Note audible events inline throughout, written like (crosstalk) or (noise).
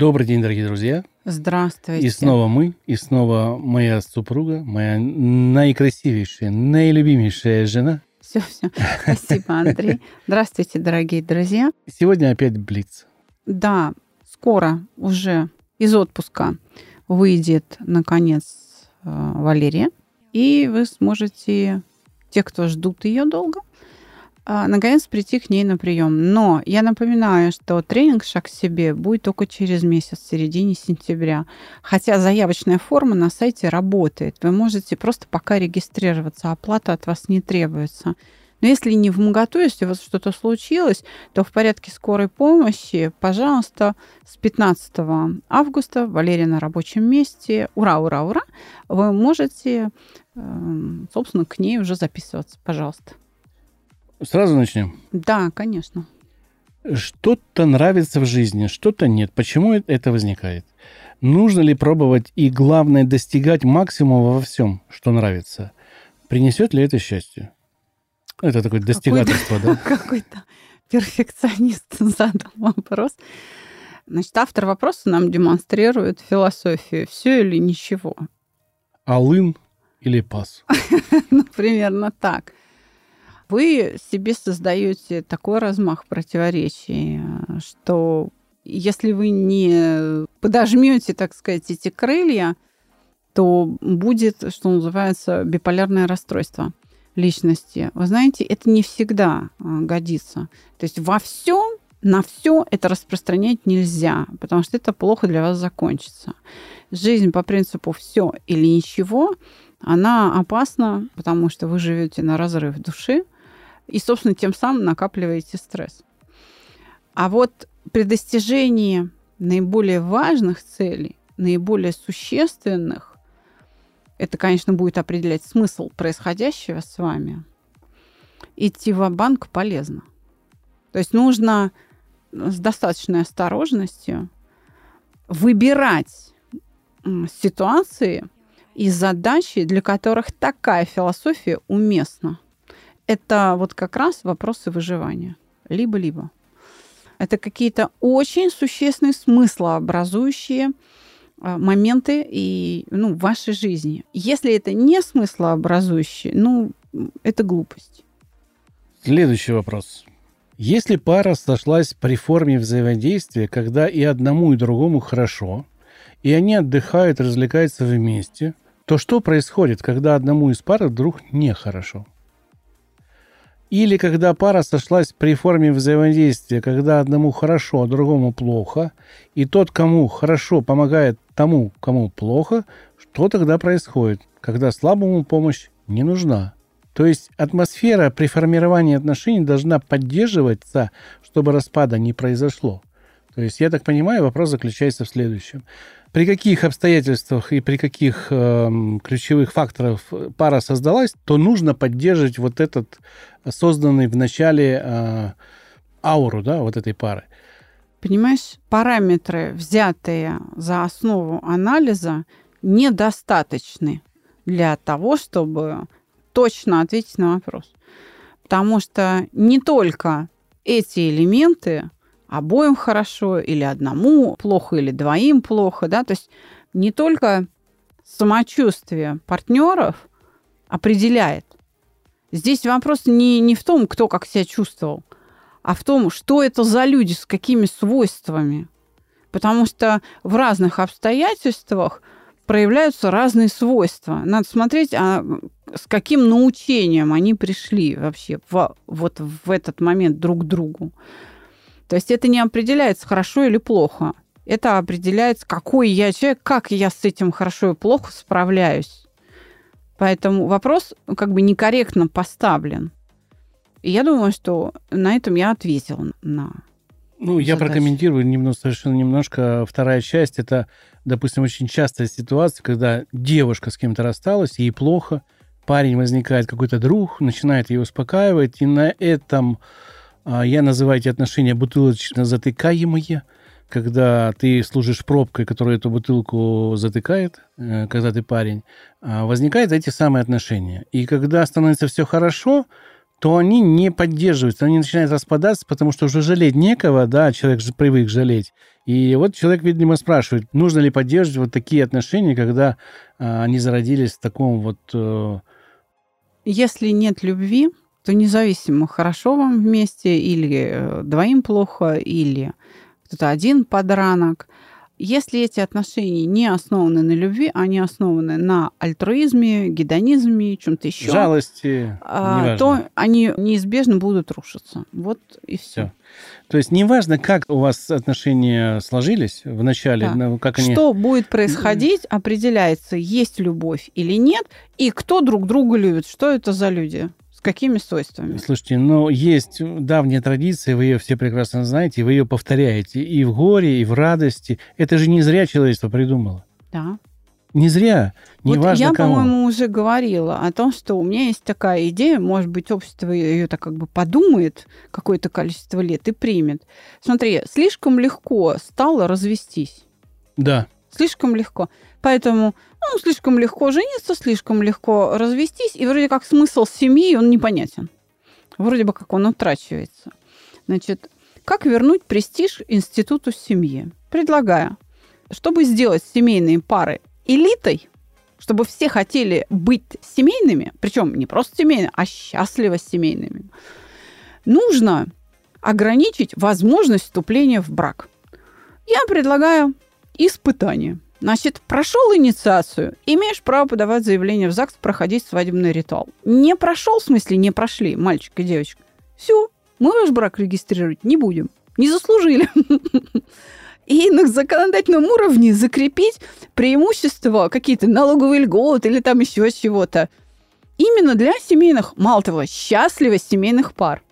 Добрый день, дорогие друзья. Здравствуйте. И снова мы, и снова моя супруга, моя наикрасивейшая, наилюбимейшая жена. Все, все. Спасибо, Андрей. (laughs) Здравствуйте, дорогие друзья. Сегодня опять Блиц. Да, скоро уже из отпуска выйдет, наконец, э, Валерия. И вы сможете, те, кто ждут ее долго, наконец прийти к ней на прием. Но я напоминаю, что тренинг «Шаг к себе» будет только через месяц, в середине сентября. Хотя заявочная форма на сайте работает. Вы можете просто пока регистрироваться, оплата от вас не требуется. Но если не в МГАТУ, если у вас что-то случилось, то в порядке скорой помощи, пожалуйста, с 15 августа Валерия на рабочем месте, ура, ура, ура, вы можете, эм, собственно, к ней уже записываться, пожалуйста. Сразу начнем. Да, конечно. Что-то нравится в жизни, что-то нет. Почему это возникает? Нужно ли пробовать и, главное, достигать максимума во всем, что нравится? Принесет ли это счастье? Это такое достигательство, да? (laughs) Какой-то перфекционист (laughs) задал вопрос. Значит, автор вопроса нам демонстрирует философию «все или ничего». Алын или пас? (laughs) Ну, примерно так вы себе создаете такой размах противоречий, что если вы не подожмете, так сказать, эти крылья, то будет, что называется, биполярное расстройство личности. Вы знаете, это не всегда а, годится. То есть во всем на все это распространять нельзя, потому что это плохо для вас закончится. Жизнь по принципу все или ничего, она опасна, потому что вы живете на разрыв души, и, собственно, тем самым накапливаете стресс. А вот при достижении наиболее важных целей, наиболее существенных, это, конечно, будет определять смысл происходящего с вами, идти в банк полезно. То есть нужно с достаточной осторожностью выбирать ситуации и задачи, для которых такая философия уместна это вот как раз вопросы выживания. Либо-либо. Это какие-то очень существенные смыслообразующие а, моменты и, ну, в вашей жизни. Если это не смыслообразующие, ну, это глупость. Следующий вопрос. Если пара сошлась при форме взаимодействия, когда и одному, и другому хорошо, и они отдыхают, развлекаются вместе, то что происходит, когда одному из пар вдруг нехорошо? Или когда пара сошлась при форме взаимодействия, когда одному хорошо, а другому плохо, и тот, кому хорошо, помогает тому, кому плохо, что тогда происходит, когда слабому помощь не нужна? То есть атмосфера при формировании отношений должна поддерживаться, чтобы распада не произошло. То есть, я так понимаю, вопрос заключается в следующем при каких обстоятельствах и при каких э, ключевых факторах пара создалась, то нужно поддерживать вот этот созданный в начале э, ауру, да, вот этой пары. Понимаешь, параметры, взятые за основу анализа, недостаточны для того, чтобы точно ответить на вопрос. Потому что не только эти элементы обоим хорошо, или одному плохо, или двоим плохо, да, то есть не только самочувствие партнеров определяет. Здесь вопрос не, не в том, кто как себя чувствовал, а в том, что это за люди, с какими свойствами. Потому что в разных обстоятельствах проявляются разные свойства. Надо смотреть, а с каким научением они пришли вообще в, вот в этот момент друг к другу. То есть это не определяется хорошо или плохо. Это определяется, какой я человек, как я с этим хорошо и плохо справляюсь. Поэтому вопрос как бы некорректно поставлен. И я думаю, что на этом я ответила на Ну, я задач. прокомментирую немного, совершенно немножко. Вторая часть – это, допустим, очень частая ситуация, когда девушка с кем-то рассталась, ей плохо, парень возникает какой-то друг, начинает ее успокаивать, и на этом я называю эти отношения бутылочно затыкаемые, когда ты служишь пробкой, которая эту бутылку затыкает, э, когда ты парень, а, возникают эти самые отношения. И когда становится все хорошо, то они не поддерживаются, они начинают распадаться, потому что уже жалеть некого, да, человек же привык жалеть. И вот человек, видимо, спрашивает, нужно ли поддерживать вот такие отношения, когда а, они зародились в таком вот... э, Если нет любви, то независимо, хорошо вам вместе, или э, двоим плохо, или кто-то один подранок. Если эти отношения не основаны на любви, они основаны на альтруизме, гедонизме, чем-то еще, жалости, а, то они неизбежно будут рушиться. Вот и все. Все. То есть неважно, как у вас отношения сложились в начале, Да. как они... Что будет происходить, определяется, есть любовь или нет, и кто друг друга любит, что это за люди, с какими свойствами. Слушайте, ну, есть давняя традиция, вы ее все прекрасно знаете, вы ее повторяете и в горе, и в радости. Это же не зря человечество придумало. Да. Не зря, Вот неважно я, кому. по-моему, уже говорила о том, что у меня есть такая идея, может быть, общество ее так как бы подумает какое-то количество лет и примет. Смотри, слишком легко стало развестись. Да, Слишком легко. Поэтому, ну, слишком легко жениться, слишком легко развестись, и вроде как смысл семьи, он непонятен. Вроде бы как он утрачивается. Значит, как вернуть престиж институту семьи? Предлагаю, чтобы сделать семейные пары элитой, чтобы все хотели быть семейными, причем не просто семейными, а счастливо семейными, нужно ограничить возможность вступления в брак. Я предлагаю испытание. Значит, прошел инициацию, имеешь право подавать заявление в ЗАГС, проходить свадебный ритуал. Не прошел, в смысле, не прошли, мальчик и девочка. Все, мы ваш брак регистрировать не будем. Не заслужили. И на законодательном уровне закрепить преимущества, какие-то налоговые льготы или там еще чего-то. Именно для семейных, мало того, счастливых семейных пар.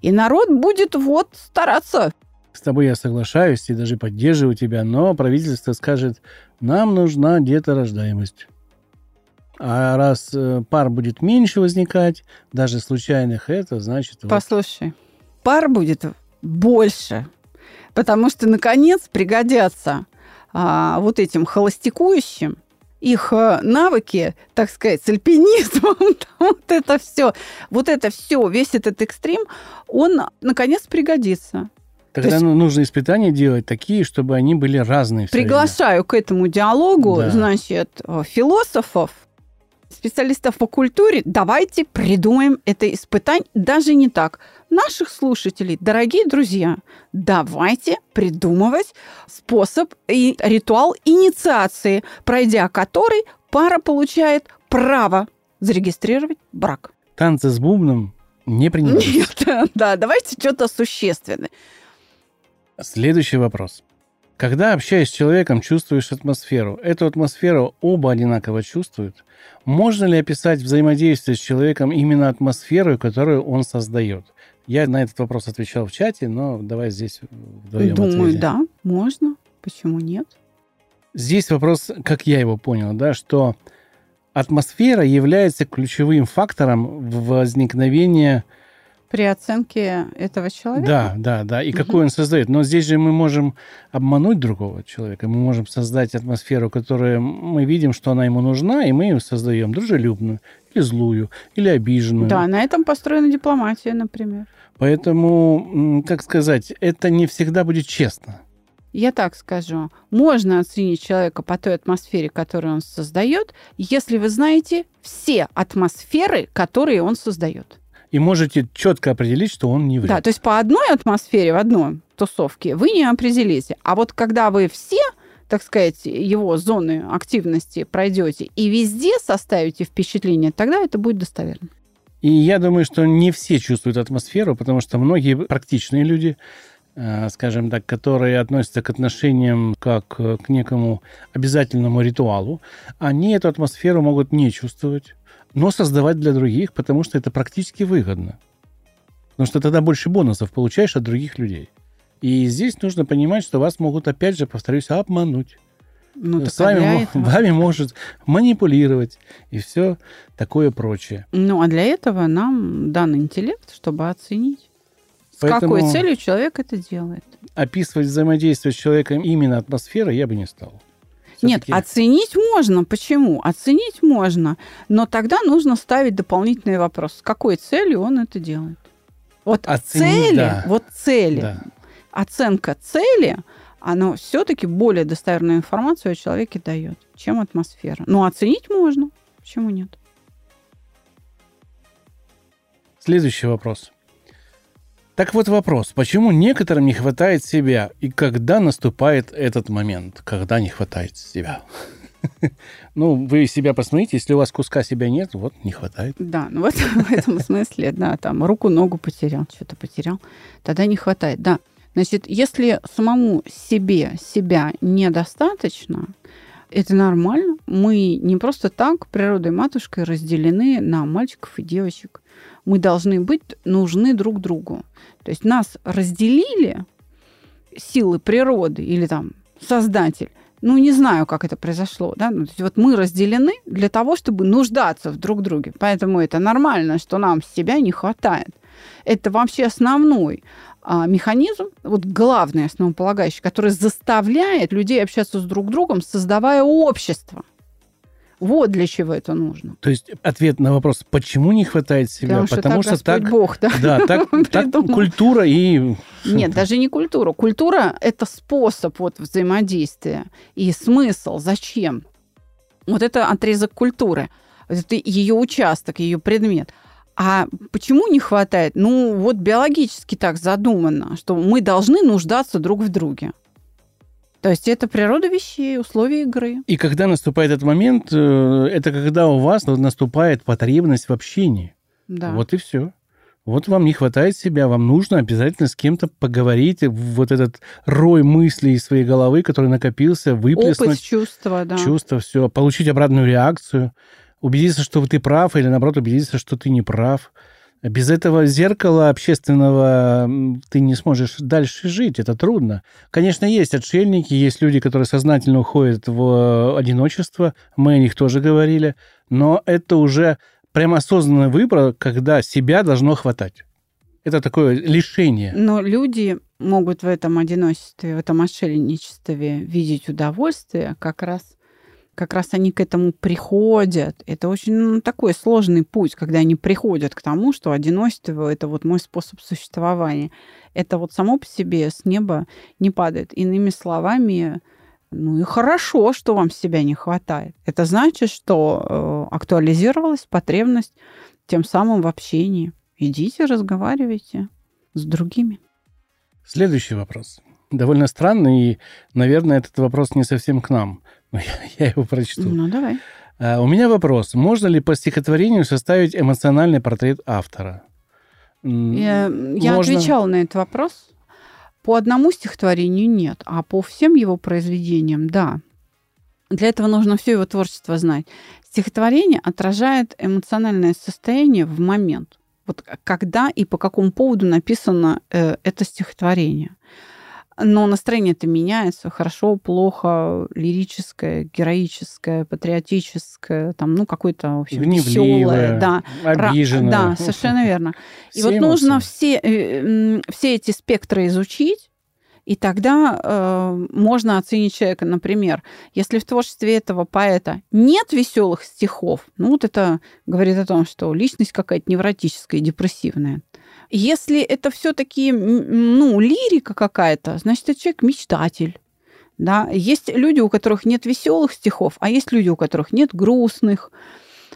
И народ будет вот стараться. С тобой я соглашаюсь и даже поддерживаю тебя, но правительство скажет, нам нужна деторождаемость. А раз э, пар будет меньше возникать, даже случайных, это значит... вот- Послушай, пар будет больше, потому что, наконец, пригодятся а, вот этим холостякующим их э, навыки, так сказать, с альпинизмом, (laughs) вот это все, вот это все, весь этот экстрим, он, наконец, пригодится. Тогда есть- ну, нужно испытания делать такие, чтобы они были разные. всё время. Приглашаю к этому диалогу, Да. значит, э, философов, специалистов по культуре. Давайте придумаем это испытание. Даже не так. Наших слушателей, дорогие друзья, давайте придумывать способ и ритуал инициации, пройдя который пара получает право зарегистрировать брак. Танцы с бубном не принимаются. Нет, (laughs) да, давайте что-то существенное. Следующий вопрос. Когда общаясь с человеком, чувствуешь атмосферу. Эту атмосферу оба одинаково чувствуют. Можно ли описать взаимодействие с человеком именно атмосферу, которую он создает? Я на этот вопрос отвечал в чате, но давай здесь вдвоем Думаю, ответим. да, можно. Почему нет? Здесь вопрос, как я его понял, да, что атмосфера является ключевым фактором возникновения При оценке этого человека? Да, да, да. И Мгм. какой он создает. Но здесь же мы можем обмануть другого человека. Мы можем создать атмосферу, которую мы видим, что она ему нужна, и мы ее создаем дружелюбную, или злую, или обиженную. Да, на этом построена дипломатия, например. Поэтому, как сказать, это не всегда будет честно. Я так скажу. Можно оценить человека по той атмосфере, которую он создает, если вы знаете все атмосферы, которые он создает. И можете четко определить, что он не врет. Да, то есть по одной атмосфере в одной тусовке вы не определите. А вот когда вы все, так сказать, его зоны активности пройдете и везде составите впечатление, тогда это будет достоверно. И я думаю, что не все чувствуют атмосферу, потому что многие практичные люди, э, скажем так, которые относятся к отношениям как э, к некому обязательному ритуалу, они эту атмосферу могут не чувствовать, но создавать для других, потому что это практически выгодно. Потому что тогда больше бонусов получаешь от других людей. И здесь нужно понимать, что вас могут, опять же, повторюсь, обмануть. Ну, С вами, (laughs) вами может манипулировать и все такое прочее. Ну, а для этого нам дан интеллект, чтобы оценить, с Поэтому какой целью человек это делает. описывать взаимодействие с человеком именно атмосферой я бы не стал. Нет, оценить можно. Почему? Оценить можно, но тогда нужно ставить дополнительный вопрос. С какой целью он это делает? Вот Оценить, цели, да. вот цели, да. оценка цели, она все-таки более достоверную информацию о человеке дает, чем атмосфера. Ну, оценить можно. Почему нет? Следующий вопрос. Так вот вопрос, почему некоторым не хватает себя и когда наступает этот момент, когда не хватает себя? (laughs) Ну, вы себя посмотрите, если у вас куска себя нет, вот не хватает. Да, ну вот (laughs) в этом смысле, да, там руку, ногу потерял, что-то потерял, тогда не хватает, да. Значит, если самому себе себя недостаточно, это нормально. Мы не просто так природой матушкой разделены на мальчиков и девочек. Мы должны быть нужны друг другу. То есть нас разделили силы природы или там создатель. Ну, не знаю, как это произошло. Да? Ну, то есть вот мы разделены для того, чтобы нуждаться в друг друге. Поэтому это нормально, что нам себя не хватает. Это вообще основной а, механизм, вот главный основополагающий, который заставляет людей общаться с друг другом, создавая общество. Вот для чего это нужно. То есть ответ на вопрос, почему не хватает себя, Потому что так Господь Бог, да? да, так, (laughs) так культура и Нет, даже не культура. Культура – это способ вот взаимодействия и смысл. Зачем? Вот это отрезок культуры. Это ее участок, ее предмет. А почему не хватает? Ну, вот биологически так задумано, что мы должны нуждаться друг в друге. То есть это природа вещей, условия игры. И когда наступает этот момент, э, это когда у вас наступает потребность в общении. Да. Вот и все. Вот вам не хватает себя, вам нужно обязательно с кем-то поговорить, вот этот рой мыслей из своей головы, который накопился, Опыт, выплеснуть чувства, да. чувства, все, получить обратную реакцию, убедиться, что ты прав, или наоборот, убедиться, что ты не прав. Без этого зеркала общественного ты не сможешь дальше жить, это трудно. Конечно, есть отшельники, есть люди, которые сознательно уходят в одиночество, мы о них тоже говорили, но это уже прям осознанный выбор, когда себя должно хватать. Это такое лишение. Но люди могут в этом одиночестве, в этом отшельничестве видеть удовольствие, как раз, как раз они к этому приходят. Это очень ну, такой сложный путь, когда они приходят к тому, что одиночество – это вот мой способ существования. Это вот само по себе с неба не падает. Иными словами, ну и хорошо, что вам себя не хватает. Это значит, что э, актуализировалась потребность тем самым в общении. Идите, разговаривайте с другими. Следующий вопрос. Довольно странный, и, наверное, этот вопрос не совсем к нам. (laughs) Но я, я его прочту. Ну, давай. А, У меня вопрос. Можно ли по стихотворению составить эмоциональный портрет автора? Я, я можно. отвечала на этот вопрос. По одному стихотворению нет, а по всем его произведениям да. Для этого нужно все его творчество знать. Стихотворение отражает эмоциональное состояние в момент. Вот когда и по какому поводу написано э, это стихотворение. Но настроение это меняется. Хорошо, плохо, лирическое, героическое, патриотическое, там, ну, какое-то, в общем, Гневливое, веселое. Да, обиженное. Да, совершенно (laughs) верно. И Все вот нужно все, э, все эти спектры изучить, и тогда э, можно оценить человека. Например, если в творчестве этого поэта нет веселых стихов, ну вот это говорит о том, что личность какая-то невротическая, депрессивная. Если это все-таки ну, лирика какая-то, значит, это человек мечтатель. Да? Есть люди, у которых нет веселых стихов, а есть люди, у которых нет грустных.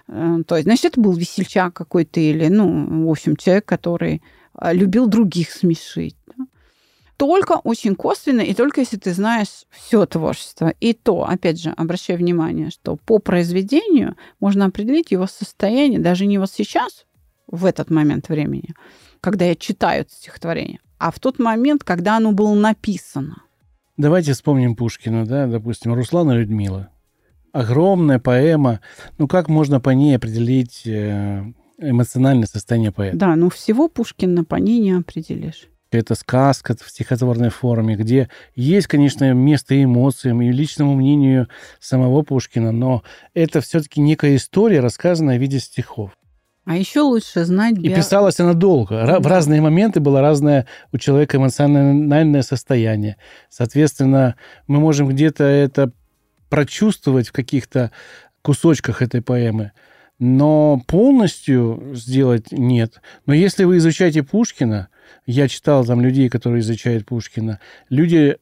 Э, То есть, значит, это был весельчак какой-то или, ну, в общем, человек, который э, любил других смешить. да. Только очень косвенно, и только если ты знаешь все творчество. И то, опять же, обращаю внимание, что по произведению можно определить его состояние даже не вот сейчас, в этот момент времени, когда я читаю это стихотворение, а в тот момент, когда оно было написано. Давайте вспомним Пушкина, да, допустим, Руслана Людмила. Огромная поэма. Ну, как можно по ней определить э, эмоциональное состояние поэта? Да, ну всего Пушкина по ней не определишь. это сказка в стихотворной форме, где есть, конечно, место эмоциям и личному мнению самого Пушкина, но это все-таки некая история, рассказанная в виде стихов. А еще лучше знать... И писалась она долго. Да. В разные моменты было разное у человека эмоциональное состояние. Соответственно, мы можем где-то это прочувствовать в каких-то кусочках этой поэмы, но полностью сделать нет. Но если вы изучаете Пушкина, я читал там людей, которые изучают Пушкина, люди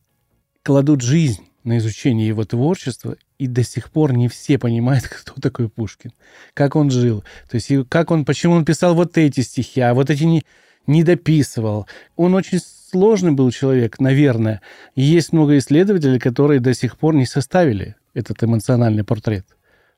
кладут жизнь на изучение его творчества, и до сих пор не все понимают, (laughs) кто такой Пушкин, как он жил, то есть как он, почему он писал вот эти стихи, а вот эти не, не дописывал. Он очень сложный был человек, наверное. И есть много исследователей, которые до сих пор не составили этот эмоциональный портрет.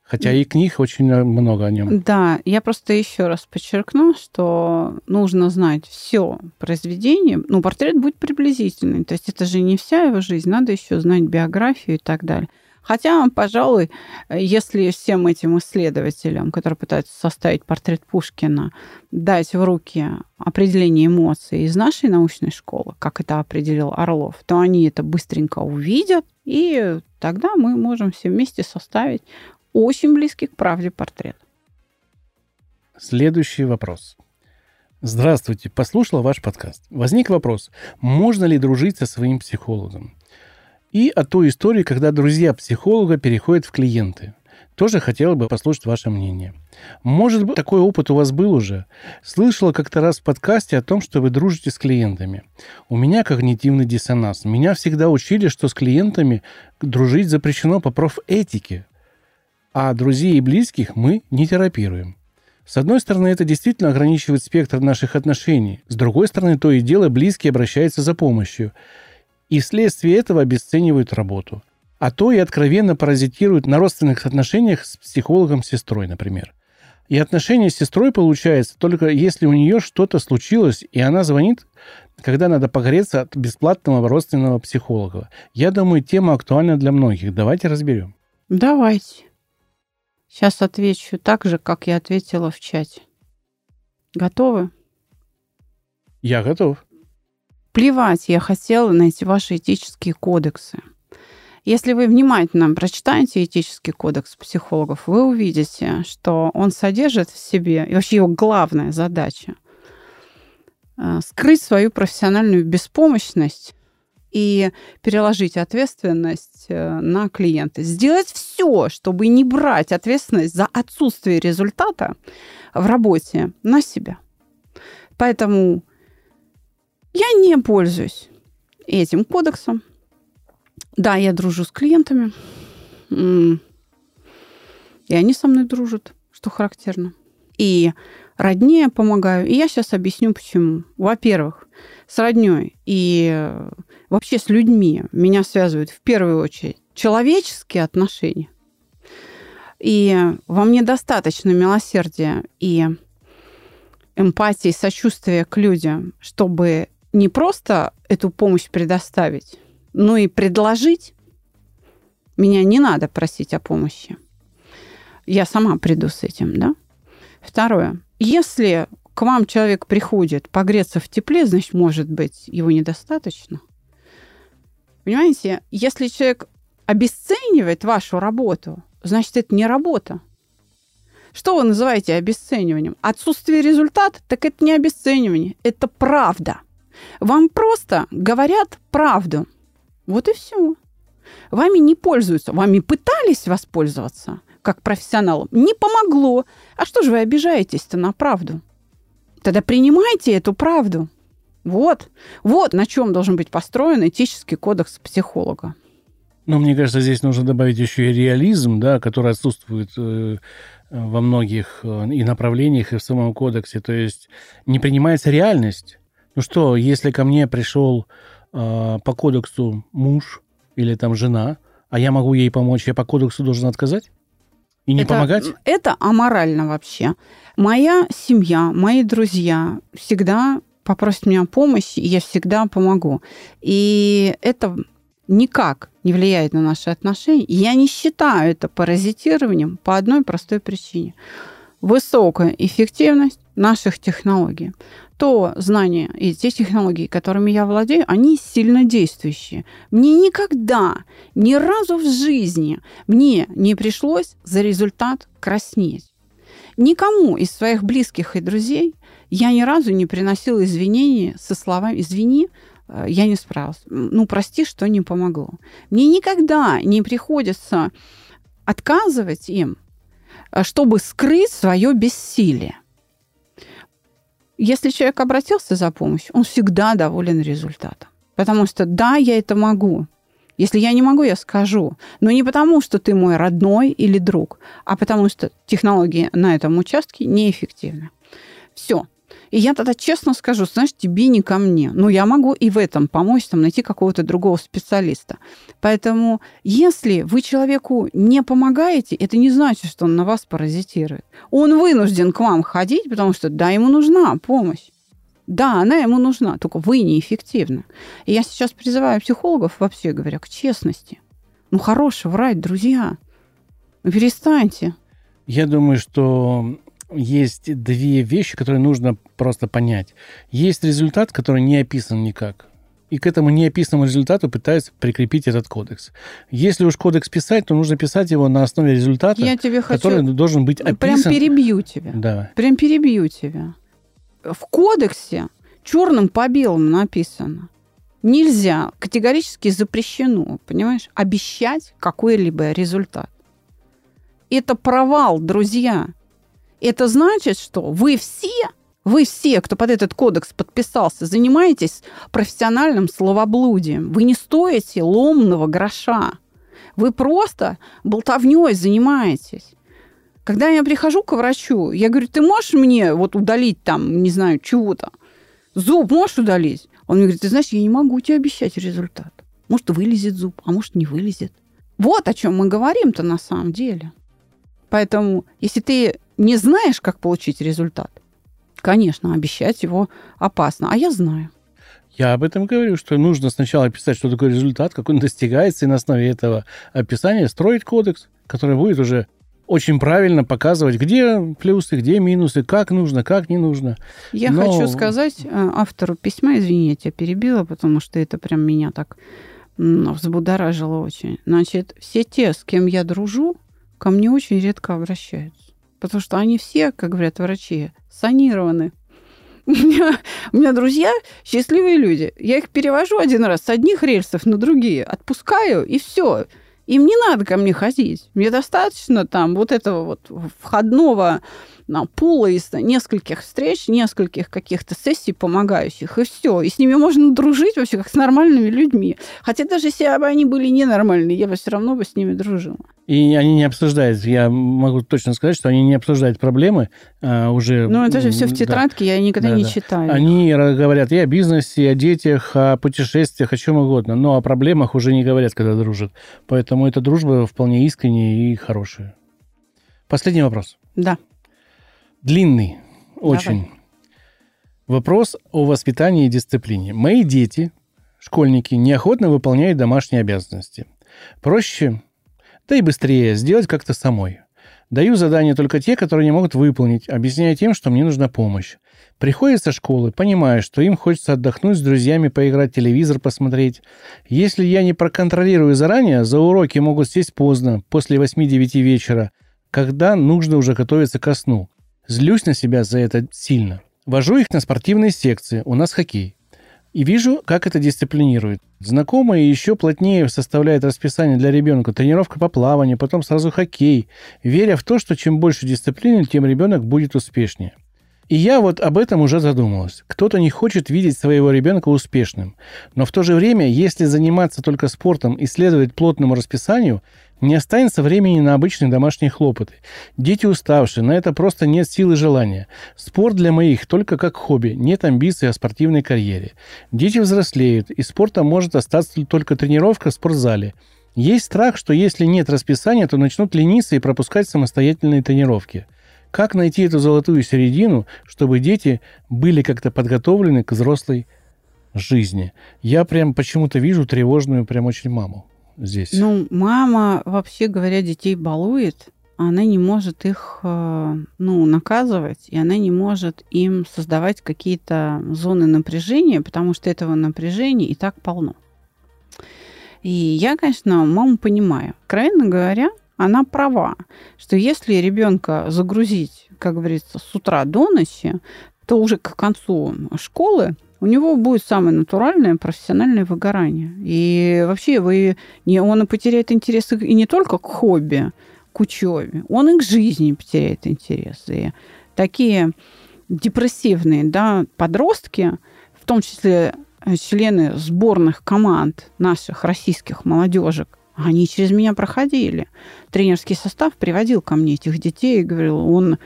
Хотя и книг очень много о нем. Да, я просто еще раз подчеркну, что нужно знать все произведение. Ну, портрет будет приблизительный. То есть это же не вся его жизнь, надо еще знать биографию и так далее. Хотя, пожалуй, если всем этим исследователям, которые пытаются составить портрет Пушкина, дать в руки определение эмоций из нашей научной школы, как это определил Орлов, то они это быстренько увидят, и тогда мы можем все вместе составить очень близкий к правде портрет. Следующий вопрос. Здравствуйте, послушала ваш подкаст. Возник вопрос, можно ли дружить со своим психологом? И о той истории, когда друзья психолога переходят в клиенты. Тоже хотела бы послушать ваше мнение. Может быть, такой опыт у вас был уже? Слышала как-то раз в подкасте о том, что вы дружите с клиентами. У меня когнитивный диссонанс. Меня всегда учили, что с клиентами дружить запрещено по профэтике а друзей и близких мы не терапируем. С одной стороны, это действительно ограничивает спектр наших отношений. С другой стороны, то и дело близкие обращаются за помощью. И вследствие этого обесценивают работу. А то и откровенно паразитируют на родственных отношениях с психологом-сестрой, например. И отношения с сестрой получается только если у нее что-то случилось, и она звонит, когда надо погореться от бесплатного родственного психолога. Я думаю, тема актуальна для многих. Давайте разберем. Давайте. Сейчас отвечу так же, как я ответила в чате. Готовы? Я готов. Плевать, я хотела найти ваши этические кодексы. Если вы внимательно прочитаете этический кодекс психологов, вы увидите, что он содержит в себе, и вообще его главная задача, э, скрыть свою профессиональную беспомощность и переложить ответственность э, на клиента. Сделать все, чтобы не брать ответственность за отсутствие результата в работе на себя. Поэтому я не пользуюсь этим кодексом. Да, я дружу с клиентами. И они со мной дружат, что характерно. И роднее помогаю. И я сейчас объясню, почему. Во-первых, с родней и э, вообще с людьми меня связывают в первую очередь человеческие отношения. И во мне достаточно милосердия и эмпатии, сочувствия к людям, чтобы не просто эту помощь предоставить, но и предложить. Меня не надо просить о помощи. Я сама приду с этим, да? Второе. Если к вам человек приходит погреться в тепле, значит, может быть, его недостаточно. Понимаете, если человек обесценивает вашу работу, значит, это не работа. Что вы называете обесцениванием? Отсутствие результата? Так это не обесценивание, это правда. Вам просто говорят правду. Вот и все. Вами не пользуются, вами пытались воспользоваться как профессионалом. Не помогло. А что же вы обижаетесь-то на правду? Тогда принимайте эту правду. Вот. Вот на чем должен быть построен этический кодекс психолога. Но мне кажется, здесь нужно добавить еще и реализм, да, который отсутствует э, во многих э, и направлениях, и в самом кодексе. То есть не принимается реальность. Ну что, если ко мне пришел э, по кодексу муж или там жена, а я могу ей помочь, я по кодексу должен отказать? И не это, помогать? Это аморально вообще. Моя семья, мои друзья всегда попросят меня о помощи, и я всегда помогу. И это никак не влияет на наши отношения. Я не считаю это паразитированием по одной простой причине. Высокая эффективность наших технологий, то знания и те технологии, которыми я владею, они сильно действующие. Мне никогда, ни разу в жизни мне не пришлось за результат краснеть. Никому из своих близких и друзей я ни разу не приносила извинения со словами «извини, э, я не справился. Ну, прости, что не помогло. Мне никогда не приходится отказывать им, чтобы скрыть свое бессилие. Если человек обратился за помощью, он всегда доволен результатом. Потому что да, я это могу. Если я не могу, я скажу. Но не потому, что ты мой родной или друг, а потому что технологии на этом участке неэффективны. Все. И я тогда честно скажу, знаешь, тебе не ко мне. Но я могу и в этом помочь, там, найти какого-то другого специалиста. Поэтому, если вы человеку не помогаете, это не значит, что он на вас паразитирует. Он вынужден к вам ходить, потому что, да, ему нужна помощь. Да, она ему нужна, только вы неэффективны. И я сейчас призываю психологов, вообще говоря, к честности. Ну, хорошо врать, друзья. Ну, перестаньте. Я думаю, что есть две вещи, которые нужно просто понять. Есть результат, который не описан никак. И к этому неописанному результату пытаются прикрепить этот кодекс. Если уж кодекс писать, то нужно писать его на основе результата, Я тебе который хочу... должен быть описан. Прям перебью тебя. Да. Прям перебью тебя. В кодексе черным по белому написано. Нельзя, категорически запрещено, понимаешь, обещать какой-либо результат. Это провал, друзья. Это значит, что вы все, вы все, кто под этот кодекс подписался, занимаетесь профессиональным словоблудием. Вы не стоите ломного гроша. Вы просто болтовней занимаетесь. Когда я прихожу к врачу, я говорю, ты можешь мне вот удалить там, не знаю, чего-то? Зуб можешь удалить? Он мне говорит, ты знаешь, я не могу тебе обещать результат. Может, вылезет зуб, а может, не вылезет. Вот о чем мы говорим-то на самом деле. Поэтому, если ты не знаешь, как получить результат, конечно, обещать его опасно. А я знаю. Я об этом говорю, что нужно сначала описать, что такое результат, как он достигается, и на основе этого описания строить кодекс, который будет уже очень правильно показывать, где плюсы, где минусы, как нужно, как не нужно. Я Но... хочу сказать э, автору письма, извини, я тебя перебила, потому что это прям меня так взбудоражило очень. Значит, все те, с кем я дружу, ко мне очень редко обращаются. Потому что они все, как говорят врачи, санированы. (laughs) У меня, у меня друзья счастливые люди. Я их перевожу один раз с одних рельсов на другие, отпускаю, и все. Им не надо ко мне ходить. Мне достаточно там вот этого вот входного на пула из нескольких встреч, нескольких каких-то сессий помогающих, и все. И с ними можно дружить вообще как с нормальными людьми. Хотя даже если бы они были ненормальные, я бы все равно бы с ними дружила. И они не обсуждают, я могу точно сказать, что они не обсуждают проблемы а, уже... Ну, это же все в тетрадке, да. я никогда да, не да. читаю. Они говорят и о бизнесе, и о детях, о путешествиях, о чем угодно, но о проблемах уже не говорят, когда дружат. Поэтому эта дружба вполне искренняя и хорошая. Последний вопрос. Да. Длинный, очень. Давай. Вопрос о воспитании и дисциплине. Мои дети, школьники, неохотно выполняют домашние обязанности. Проще, да и быстрее сделать как-то самой. Даю задания только те, которые не могут выполнить, объясняя тем, что мне нужна помощь. Приходят со школы, понимая, что им хочется отдохнуть с друзьями, поиграть, телевизор посмотреть. Если я не проконтролирую заранее, за уроки могут сесть поздно, после 8-9 вечера, когда нужно уже готовиться ко сну. Злюсь на себя за это сильно. Вожу их на спортивные секции, у нас хоккей. И вижу, как это дисциплинирует. Знакомые еще плотнее составляют расписание для ребенка. Тренировка по плаванию, потом сразу хоккей. Веря в то, что чем больше дисциплины, тем ребенок будет успешнее. И я вот об этом уже задумалась. Кто-то не хочет видеть своего ребенка успешным. Но в то же время, если заниматься только спортом и следовать плотному расписанию, не останется времени на обычные домашние хлопоты. Дети уставшие, на это просто нет сил и желания. Спорт для моих только как хобби, нет амбиций о спортивной карьере. Дети взрослеют, и спортом может остаться только тренировка в спортзале. Есть страх, что если нет расписания, то начнут лениться и пропускать самостоятельные тренировки. Как найти эту золотую середину, чтобы дети были как-то подготовлены к взрослой жизни? Я прям почему-то вижу тревожную прям очень маму здесь? Ну, мама, вообще говоря, детей балует. она не может их э, ну, наказывать, и она не может им создавать какие-то зоны напряжения, потому что этого напряжения и так полно. И я, конечно, маму понимаю. Крайне говоря, она права, что если ребенка загрузить, как говорится, с утра до ночи, то уже к концу школы у него будет самое натуральное профессиональное выгорание. И вообще вы не, он потеряет интерес и не только к хобби, к учебе, он и к жизни потеряет интерес. И такие депрессивные да, подростки, в том числе члены сборных команд наших российских молодежек, они через меня проходили. Тренерский состав приводил ко мне этих детей и говорил, он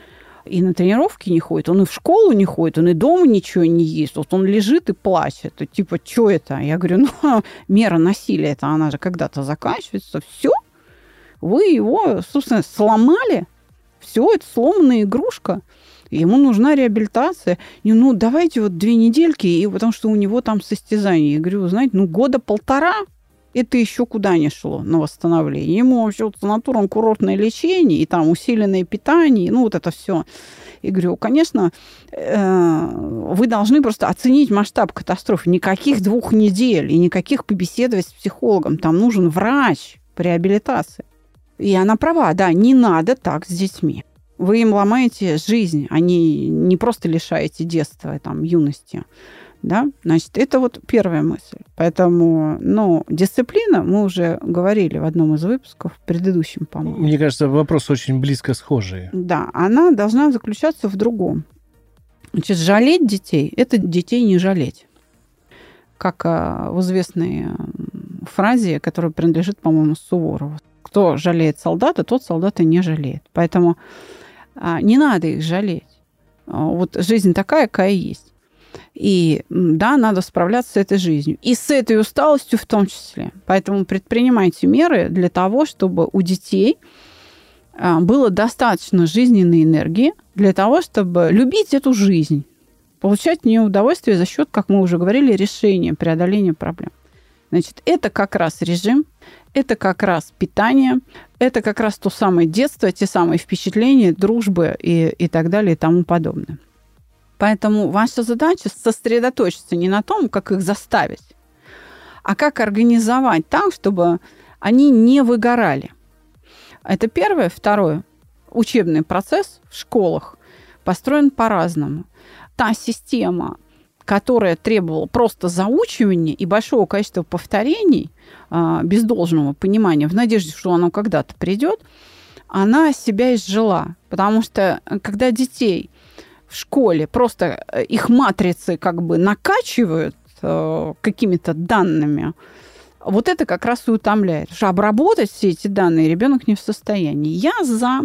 и на тренировки не ходит, он и в школу не ходит, он и дома ничего не ест. Вот он лежит и плачет. И типа, что это? Я говорю, ну, мера насилия, это она же когда-то заканчивается. Все, вы его, собственно, сломали. Все, это сломанная игрушка. Ему нужна реабилитация. И, ну, давайте вот две недельки, и потому что у него там состязание. Я говорю, знаете, ну, года полтора это еще куда не шло на восстановление. Ему вообще вот санаторум курортное лечение и там усиленное питание, ну вот это все. И говорю, конечно, э, вы должны просто оценить масштаб катастрофы. Никаких двух недель и никаких побеседовать с психологом. Там нужен врач по реабилитации. И она права, да, не надо так с детьми. Вы им ломаете жизнь, не, не просто лишаете детства, там, юности. Да? Значит, это вот первая мысль. Поэтому, ну, дисциплина, мы уже говорили в одном из выпусков, в предыдущем, по-моему. Мне кажется, вопрос очень близко схожий. Да, она должна заключаться в другом. Значит, жалеть детей – это детей не жалеть. Как а, в известной фразе, которая принадлежит, по-моему, Суворову. Кто жалеет солдата, тот солдата не жалеет. Поэтому а, не надо их жалеть. А, вот жизнь такая, какая есть. И да, надо справляться с этой жизнью. И с этой усталостью в том числе. Поэтому предпринимайте меры для того, чтобы у детей а, было достаточно жизненной энергии для того, чтобы любить эту жизнь, получать в нее удовольствие за счет, как мы уже говорили, решения, преодоления проблем. Значит, это как раз режим, это как раз питание, это как раз то самое детство, те самые впечатления, дружбы и, и так далее и тому подобное. Поэтому ваша задача сосредоточиться не на том, как их заставить, а как организовать так, чтобы они не выгорали. Это первое. Второе. Учебный процесс в школах построен по-разному. Та система, которая требовала просто заучивания и большого количества повторений, а, без должного понимания, в надежде, что оно когда-то придет, она себя изжила. Потому что э, когда детей в школе просто э, их матрицы как бы накачивают э, какими-то данными, вот это как раз и утомляет. Что обработать все эти данные ребенок не в состоянии. Я за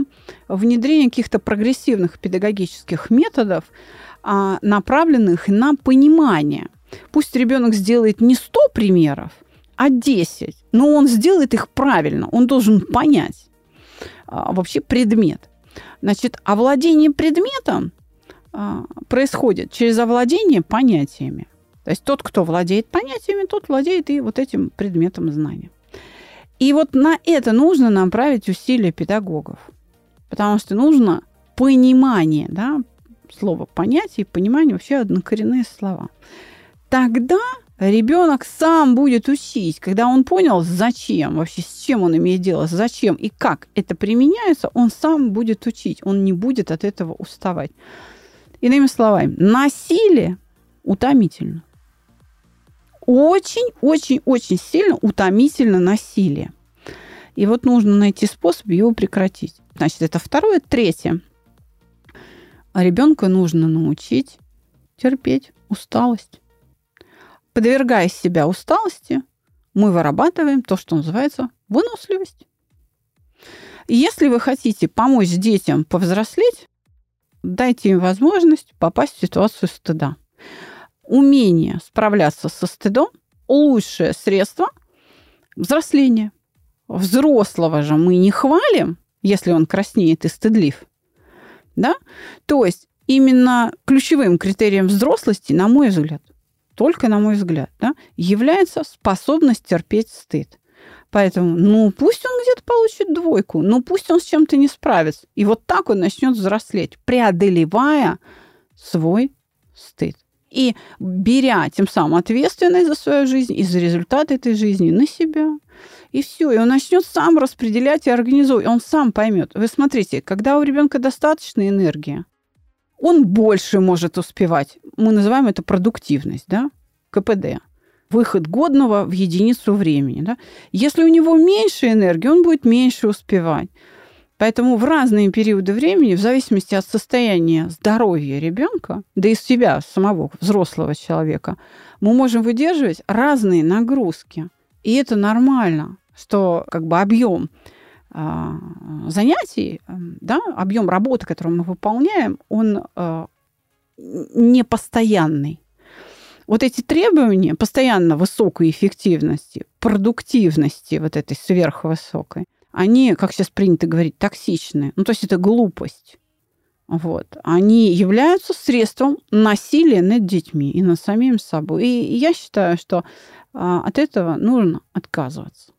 внедрение каких-то прогрессивных педагогических методов, а, направленных на понимание. Пусть ребенок сделает не 100 примеров, а 10, но он сделает их правильно. Он должен понять а, вообще предмет. Значит, овладение предметом происходит через овладение понятиями. То есть тот, кто владеет понятиями, тот владеет и вот этим предметом знания. И вот на это нужно направить усилия педагогов. Потому что нужно понимание, да, слово понятие и понимание вообще однокоренные слова. Тогда ребенок сам будет учить, когда он понял, зачем, вообще с чем он имеет дело, зачем и как это применяется, он сам будет учить, он не будет от этого уставать. Иными словами, насилие утомительно. Очень-очень-очень сильно утомительно насилие. И вот нужно найти способ его прекратить. Значит, это второе. Третье. А ребенка нужно научить терпеть усталость. Подвергая себя усталости, мы вырабатываем то, что называется выносливость. Если вы хотите помочь детям повзрослеть, дайте им возможность попасть в ситуацию стыда. Умение справляться со стыдом – лучшее средство взросления. Взрослого же мы не хвалим, если он краснеет и стыдлив. Да? То есть именно ключевым критерием взрослости, на мой взгляд, только на мой взгляд, да, является способность терпеть стыд. Поэтому, ну, пусть он где-то получит двойку, ну, пусть он с чем-то не справится. И вот так он начнет взрослеть, преодолевая свой стыд. И беря тем самым ответственность за свою жизнь и за результат этой жизни на себя. И все. И он начнет сам распределять и организовывать. Он сам поймет. Вы смотрите, когда у ребенка достаточно энергии, он больше может успевать. Мы называем это продуктивность, да? КПД выход годного в единицу времени. Да? Если у него меньше энергии, он будет меньше успевать. Поэтому в разные периоды времени, в зависимости от состояния здоровья ребенка, да и себя самого взрослого человека, мы можем выдерживать разные нагрузки. И это нормально, что как бы объем э, занятий, да, объем работы, которую мы выполняем, он э, не постоянный вот эти требования постоянно высокой эффективности, продуктивности вот этой сверхвысокой, они, как сейчас принято говорить, токсичные. Ну, то есть это глупость. Вот. Они являются средством насилия над детьми и над самим собой. И я считаю, что а, от этого нужно отказываться.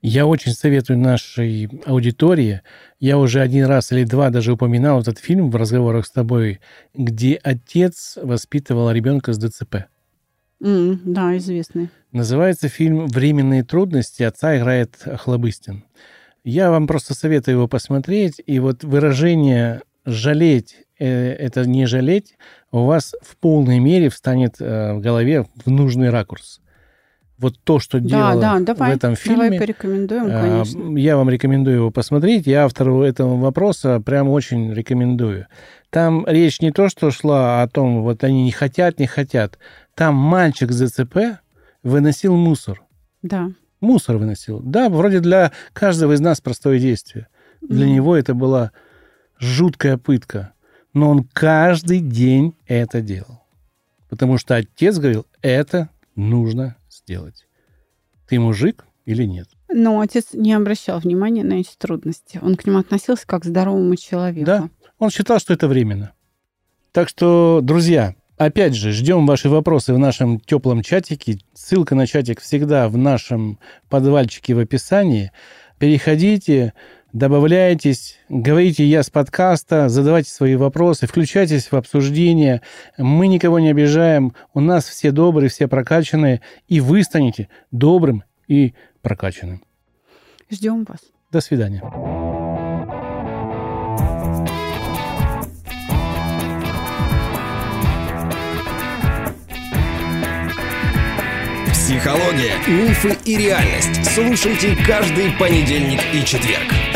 Я очень советую нашей аудитории. Я уже один раз или два даже упоминал этот фильм в разговорах с тобой, где отец воспитывал ребенка с ДЦП. Mm, да, известный. Называется фильм «Временные трудности». Отца играет Хлобыстин. Я вам просто советую его посмотреть. И вот выражение «жалеть» э, это не жалеть, у вас в полной мере встанет э, в голове в нужный ракурс вот то, что да, делала да, давай, в этом фильме. Давай порекомендуем, а, конечно. Я вам рекомендую его посмотреть. Я автору этого вопроса прям очень рекомендую. Там речь не то, что шла о том, вот они не хотят, не хотят. Там мальчик с ДЦП выносил мусор. Да. Мусор выносил. Да, вроде для каждого из нас простое действие. Для mm. него это была жуткая пытка. Но он каждый день это делал. Потому что отец говорил, это нужно сделать. Ты мужик или нет? Но отец не обращал внимания на эти трудности. Он к ним относился как к здоровому человеку. Да, он считал, что это временно. Так что, друзья, опять же, ждем ваши вопросы в нашем теплом чатике. Ссылка на чатик всегда в нашем подвальчике в описании. Переходите, добавляйтесь, говорите «я с подкаста», задавайте свои вопросы, включайтесь в обсуждение. Мы никого не обижаем, у нас все добрые, все прокачанные, и вы станете добрым и прокачанным. Ждем вас. До свидания. Психология, мифы и реальность. Слушайте каждый понедельник и четверг.